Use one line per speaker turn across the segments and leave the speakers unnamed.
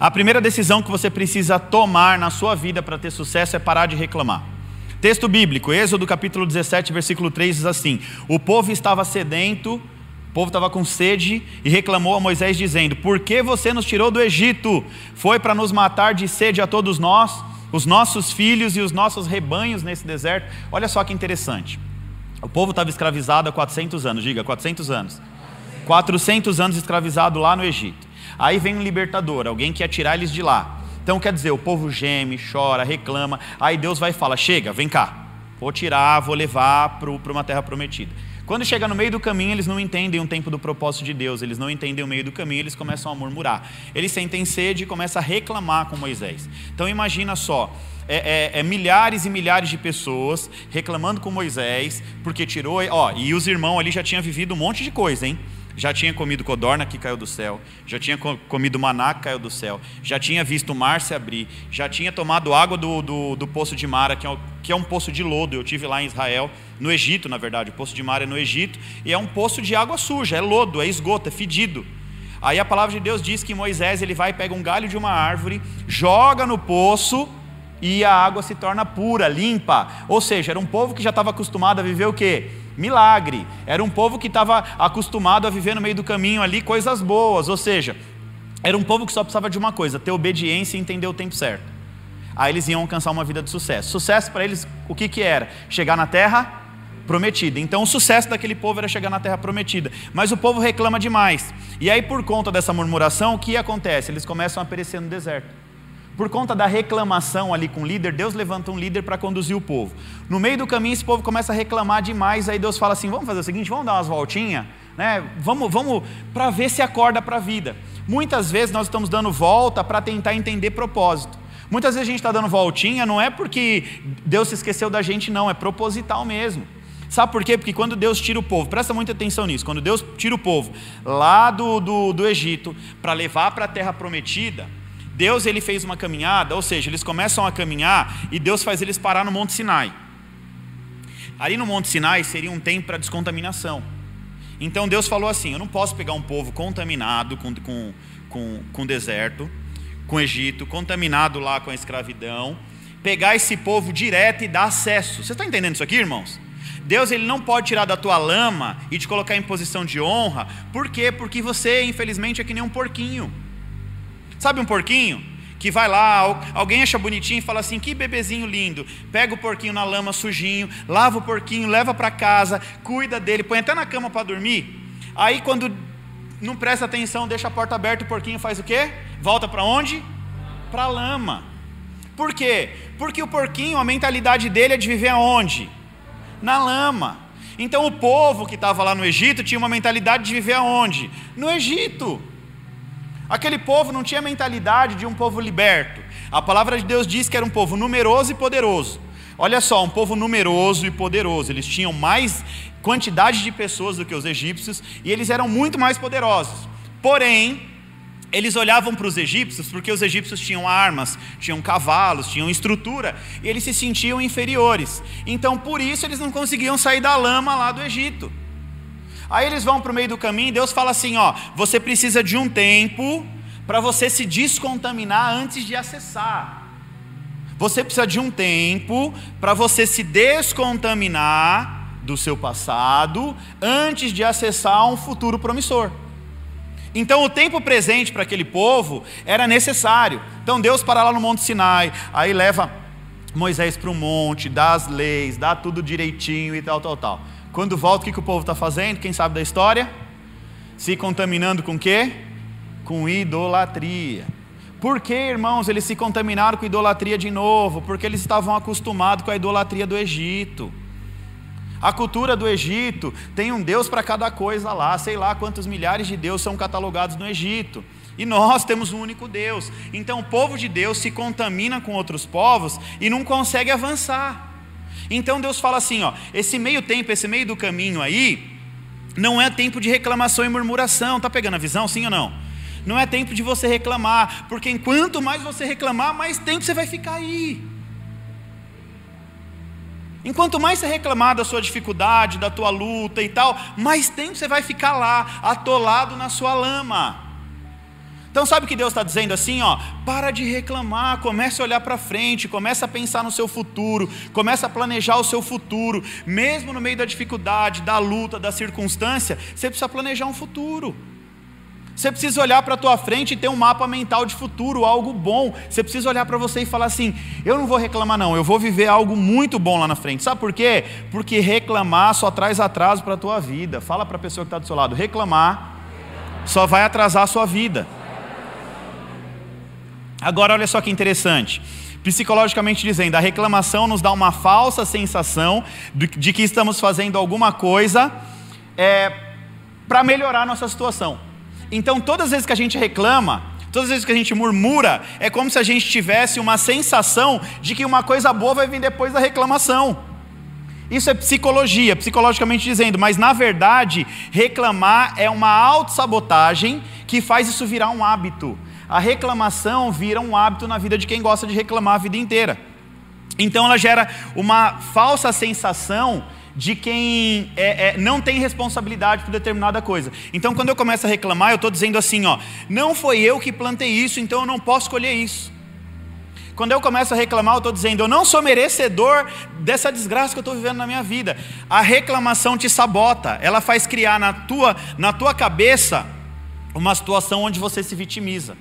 A primeira decisão que você precisa tomar na sua vida para ter sucesso é parar de reclamar. Texto bíblico, Êxodo capítulo 17, versículo 3 diz assim: O povo estava sedento, o povo estava com sede e reclamou a Moisés, dizendo: Por que você nos tirou do Egito? Foi para nos matar de sede a todos nós, os nossos filhos e os nossos rebanhos nesse deserto? Olha só que interessante. O povo estava escravizado há 400 anos, diga, 400 anos. 400 anos escravizado lá no Egito. Aí vem um libertador, alguém que ia tirar eles de lá. Então quer dizer, o povo geme, chora, reclama. Aí Deus vai e fala: chega, vem cá, vou tirar, vou levar para uma terra prometida. Quando chega no meio do caminho, eles não entendem o tempo do propósito de Deus, eles não entendem o meio do caminho, eles começam a murmurar. Eles sentem sede e começam a reclamar com Moisés. Então imagina só, é, é, é, milhares e milhares de pessoas reclamando com Moisés, porque tirou. Ó, e os irmãos ali já tinham vivido um monte de coisa, hein? Já tinha comido codorna que caiu do céu, já tinha comido maná que caiu do céu, já tinha visto o mar se abrir, já tinha tomado água do, do, do poço de Mara, que é, que é um poço de lodo. Eu tive lá em Israel, no Egito, na verdade. O poço de Mara é no Egito e é um poço de água suja, é lodo, é esgoto, é fedido. Aí a palavra de Deus diz que Moisés ele vai pega um galho de uma árvore, joga no poço e a água se torna pura, limpa. Ou seja, era um povo que já estava acostumado a viver o quê? Milagre. Era um povo que estava acostumado a viver no meio do caminho ali coisas boas, ou seja, era um povo que só precisava de uma coisa: ter obediência e entender o tempo certo. Aí eles iam alcançar uma vida de sucesso. Sucesso para eles, o que, que era? Chegar na terra prometida. Então o sucesso daquele povo era chegar na terra prometida. Mas o povo reclama demais. E aí, por conta dessa murmuração, o que acontece? Eles começam a perecer no deserto. Por conta da reclamação ali com o líder, Deus levanta um líder para conduzir o povo. No meio do caminho, esse povo começa a reclamar demais. Aí Deus fala assim: vamos fazer o seguinte, vamos dar umas voltinhas, né? Vamos, vamos para ver se acorda para a vida. Muitas vezes nós estamos dando volta para tentar entender propósito. Muitas vezes a gente está dando voltinha, não é porque Deus se esqueceu da gente, não, é proposital mesmo. Sabe por quê? Porque quando Deus tira o povo, presta muita atenção nisso, quando Deus tira o povo lá do, do, do Egito para levar para a terra prometida, Deus ele fez uma caminhada, ou seja, eles começam a caminhar e Deus faz eles parar no Monte Sinai. Ali no Monte Sinai seria um tempo para descontaminação. Então Deus falou assim: Eu não posso pegar um povo contaminado com, com, com, com deserto, com Egito, contaminado lá com a escravidão, pegar esse povo direto e dar acesso. Você está entendendo isso aqui, irmãos? Deus ele não pode tirar da tua lama e te colocar em posição de honra. Por quê? Porque você, infelizmente, é que nem um porquinho. Sabe um porquinho? Que vai lá, alguém acha bonitinho e fala assim: que bebezinho lindo. Pega o porquinho na lama sujinho, lava o porquinho, leva para casa, cuida dele, põe até na cama para dormir. Aí quando não presta atenção, deixa a porta aberta, o porquinho faz o quê? Volta para onde? Para a lama. Por quê? Porque o porquinho, a mentalidade dele é de viver aonde? Na lama. Então o povo que estava lá no Egito tinha uma mentalidade de viver aonde? No Egito. Aquele povo não tinha mentalidade de um povo liberto. A palavra de Deus diz que era um povo numeroso e poderoso. Olha só, um povo numeroso e poderoso. Eles tinham mais quantidade de pessoas do que os egípcios e eles eram muito mais poderosos. Porém, eles olhavam para os egípcios porque os egípcios tinham armas, tinham cavalos, tinham estrutura e eles se sentiam inferiores. Então, por isso, eles não conseguiam sair da lama lá do Egito. Aí eles vão para o meio do caminho e Deus fala assim: ó, você precisa de um tempo para você se descontaminar antes de acessar. Você precisa de um tempo para você se descontaminar do seu passado antes de acessar um futuro promissor. Então, o tempo presente para aquele povo era necessário. Então, Deus para lá no Monte Sinai, aí leva Moisés para o monte, dá as leis, dá tudo direitinho e tal, tal, tal. Quando volta, o que, que o povo está fazendo? Quem sabe da história? Se contaminando com quê? Com idolatria. Por que, irmãos, eles se contaminaram com idolatria de novo? Porque eles estavam acostumados com a idolatria do Egito. A cultura do Egito tem um Deus para cada coisa lá, sei lá quantos milhares de deuses são catalogados no Egito. E nós temos um único Deus. Então o povo de Deus se contamina com outros povos e não consegue avançar. Então Deus fala assim: ó, esse meio tempo, esse meio do caminho aí, não é tempo de reclamação e murmuração. Está pegando a visão, sim ou não? Não é tempo de você reclamar, porque enquanto mais você reclamar, mais tempo você vai ficar aí. Enquanto mais você reclamar da sua dificuldade, da tua luta e tal, mais tempo você vai ficar lá, atolado na sua lama. Então sabe o que Deus está dizendo assim, ó? Para de reclamar, comece a olhar para frente, comece a pensar no seu futuro, comece a planejar o seu futuro, mesmo no meio da dificuldade, da luta, da circunstância, você precisa planejar um futuro. Você precisa olhar para a tua frente e ter um mapa mental de futuro, algo bom. Você precisa olhar para você e falar assim: eu não vou reclamar não, eu vou viver algo muito bom lá na frente. Sabe por quê? Porque reclamar só traz atraso para a tua vida. Fala para a pessoa que está do seu lado: reclamar só vai atrasar a sua vida. Agora olha só que interessante. Psicologicamente dizendo, a reclamação nos dá uma falsa sensação de que estamos fazendo alguma coisa é, para melhorar a nossa situação. Então, todas as vezes que a gente reclama, todas as vezes que a gente murmura, é como se a gente tivesse uma sensação de que uma coisa boa vai vir depois da reclamação. Isso é psicologia, psicologicamente dizendo, mas na verdade, reclamar é uma autossabotagem que faz isso virar um hábito. A reclamação vira um hábito na vida de quem gosta de reclamar a vida inteira. Então ela gera uma falsa sensação de quem é, é, não tem responsabilidade por determinada coisa. Então, quando eu começo a reclamar, eu estou dizendo assim: ó, não foi eu que plantei isso, então eu não posso colher isso. Quando eu começo a reclamar, eu estou dizendo: eu não sou merecedor dessa desgraça que eu estou vivendo na minha vida. A reclamação te sabota, ela faz criar na tua, na tua cabeça uma situação onde você se vitimiza.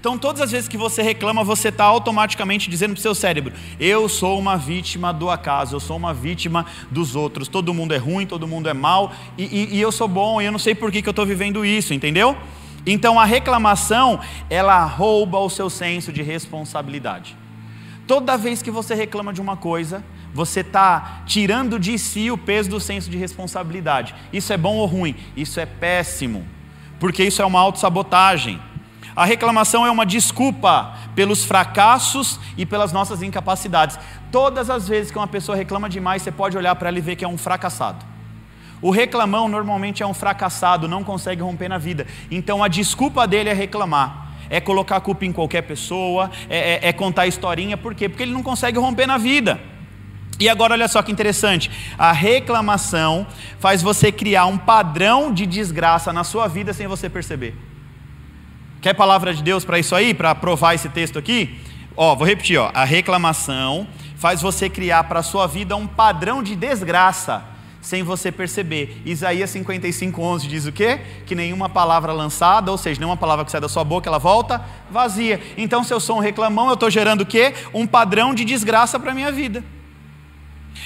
Então, todas as vezes que você reclama, você está automaticamente dizendo para o seu cérebro: eu sou uma vítima do acaso, eu sou uma vítima dos outros. Todo mundo é ruim, todo mundo é mal, e, e, e eu sou bom, e eu não sei por que, que eu estou vivendo isso, entendeu? Então, a reclamação, ela rouba o seu senso de responsabilidade. Toda vez que você reclama de uma coisa, você está tirando de si o peso do senso de responsabilidade. Isso é bom ou ruim? Isso é péssimo, porque isso é uma autossabotagem. A reclamação é uma desculpa pelos fracassos e pelas nossas incapacidades. Todas as vezes que uma pessoa reclama demais, você pode olhar para ela e ver que é um fracassado. O reclamão normalmente é um fracassado, não consegue romper na vida. Então a desculpa dele é reclamar. É colocar a culpa em qualquer pessoa, é, é, é contar historinha, por quê? Porque ele não consegue romper na vida. E agora olha só que interessante, a reclamação faz você criar um padrão de desgraça na sua vida sem você perceber. Quer palavra de Deus para isso aí, para provar esse texto aqui? Ó, vou repetir, ó. A reclamação faz você criar para a sua vida um padrão de desgraça sem você perceber. Isaías 55:11 diz o quê? Que nenhuma palavra lançada, ou seja, nenhuma palavra que sai da sua boca, ela volta vazia. Então, se eu sou um reclamão, eu estou gerando o quê? Um padrão de desgraça para a minha vida.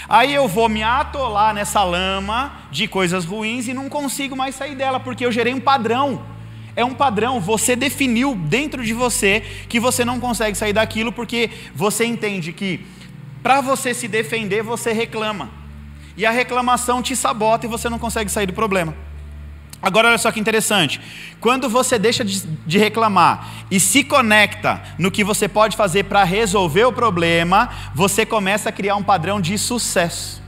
Aí eu vou me atolar nessa lama de coisas ruins e não consigo mais sair dela, porque eu gerei um padrão é um padrão, você definiu dentro de você que você não consegue sair daquilo porque você entende que para você se defender você reclama. E a reclamação te sabota e você não consegue sair do problema. Agora olha só que interessante. Quando você deixa de, reclamar e se conecta no que você pode fazer para resolver o problema, você começa a criar um padrão de sucesso.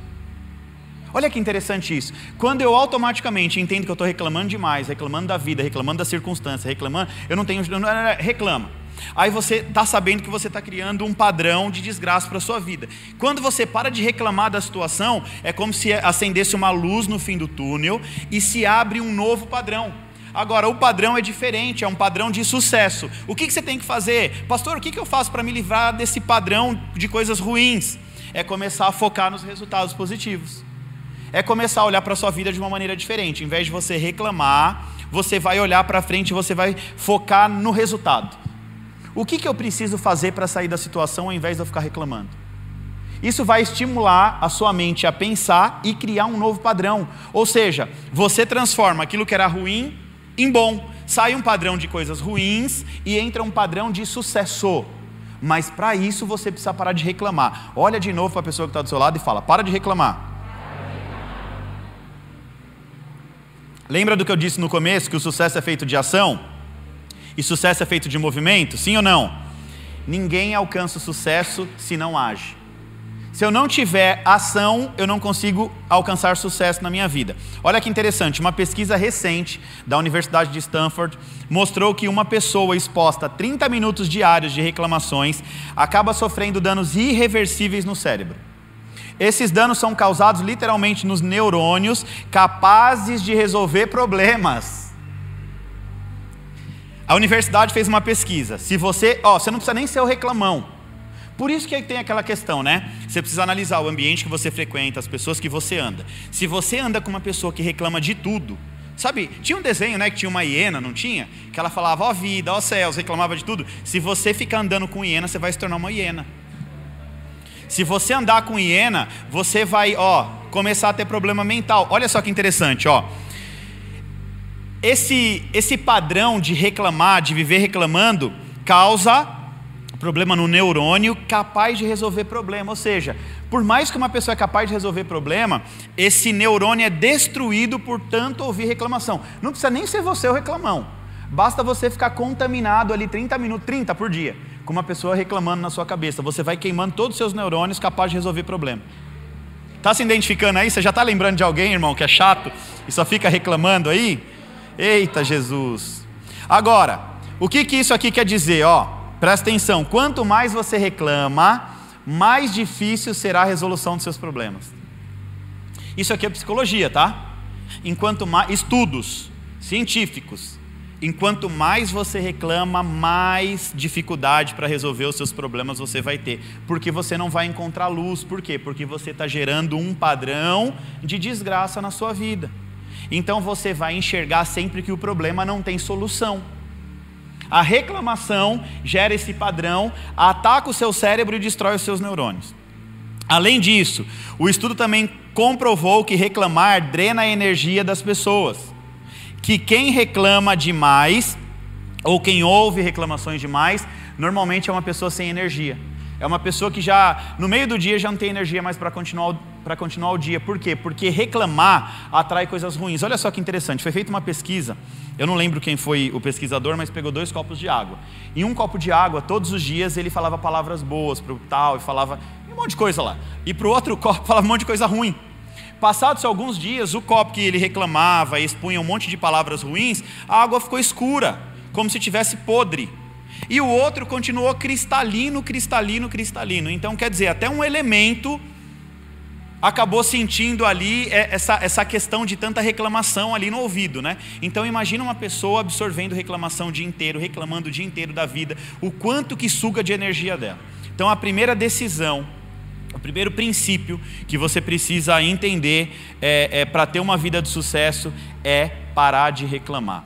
Olha que interessante isso. Quando eu automaticamente entendo que eu estou reclamando demais, reclamando da vida, reclamando da circunstância, reclamando, eu não tenho. Reclama. Aí você está sabendo que você está criando um padrão de desgraça para a sua vida. Quando você para de reclamar da situação, é como se acendesse uma luz no fim do túnel e se abre um novo padrão. Agora, o padrão é diferente, é um padrão de sucesso. O que, que você tem que fazer? Pastor, o que, que eu faço para me livrar desse padrão de coisas ruins? É começar a focar nos resultados positivos é começar a olhar para a sua vida de uma maneira diferente. Em vez de você reclamar, você vai olhar para frente, você vai focar no resultado. O que, que eu preciso fazer para sair da situação ao invés de eu ficar reclamando? Isso vai estimular a sua mente a pensar e criar um novo padrão. Ou seja, você transforma aquilo que era ruim em bom. Sai um padrão de coisas ruins e entra um padrão de sucesso. Mas para isso você precisa parar de reclamar. Olha de novo para a pessoa que está do seu lado e fala: para de reclamar. Lembra do que eu disse no começo, que o sucesso é feito de ação? E sucesso é feito de movimento? Sim ou não? Ninguém alcança o sucesso se não age. Se eu não tiver ação, eu não consigo alcançar sucesso na minha vida. Olha que interessante, uma pesquisa recente da Universidade de Stanford mostrou que uma pessoa exposta a 30 minutos diários de reclamações acaba sofrendo danos irreversíveis no cérebro. Esses danos são causados literalmente nos neurônios capazes de resolver problemas. A universidade fez uma pesquisa. Se você, ó, você não precisa nem ser o reclamão. Por isso que tem aquela questão, né? Você precisa analisar o ambiente que você frequenta, as pessoas que você anda. Se você anda com uma pessoa que reclama de tudo, sabe? Tinha um desenho, né, que tinha uma hiena, não tinha? Que ela falava, ó vida, ó céus, reclamava de tudo. Se você ficar andando com hiena, você vai se tornar uma hiena. Se você andar com hiena, você vai, ó, começar a ter problema mental. Olha só que interessante, ó. Esse esse padrão de reclamar, de viver reclamando, causa problema no neurônio capaz de resolver problema. Ou seja, por mais que uma pessoa é capaz de resolver problema, esse neurônio é destruído por tanto ouvir reclamação. Não precisa nem ser você o reclamão. Basta você ficar contaminado ali 30 minutos, 30 por dia, com uma pessoa reclamando na sua cabeça. Você vai queimando todos os seus neurônios capazes de resolver problema. Está se identificando aí? Você já está lembrando de alguém, irmão, que é chato e só fica reclamando aí? Eita Jesus! Agora, o que, que isso aqui quer dizer? Ó, Presta atenção: quanto mais você reclama, mais difícil será a resolução dos seus problemas. Isso aqui é psicologia, tá? Enquanto mais estudos científicos, enquanto mais você reclama, mais dificuldade para resolver os seus problemas você vai ter, porque você não vai encontrar luz. Por quê? Porque você está gerando um padrão de desgraça na sua vida. Então você vai enxergar sempre que o problema não tem solução. A reclamação gera esse padrão, ataca o seu cérebro e destrói os seus neurônios. Além disso, o estudo também comprovou que reclamar drena a energia das pessoas. Que quem reclama demais, ou quem ouve reclamações demais, normalmente é uma pessoa sem energia. É uma pessoa que já, no meio do dia, já não tem energia mais para continuar, continuar o dia. Por quê? Porque reclamar atrai coisas ruins. Olha só que interessante, foi feita uma pesquisa, eu não lembro quem foi o pesquisador, mas pegou dois copos de água. Em um copo de água, todos os dias, ele falava palavras boas para o tal, e falava um monte de coisa lá. E para o outro copo, falava um monte de coisa ruim. Passados alguns dias, o copo que ele reclamava e expunha um monte de palavras ruins, a água ficou escura, como se tivesse podre. E o outro continuou cristalino, cristalino, cristalino. Então, quer dizer, até um elemento acabou sentindo ali é, essa, essa questão de tanta reclamação ali no ouvido, né? Então imagina uma pessoa absorvendo reclamação o dia inteiro, reclamando o dia inteiro da vida, o quanto que suga de energia dela. Então a primeira decisão, primeiro princípio que você precisa entender é, é para ter uma vida de sucesso é parar de reclamar.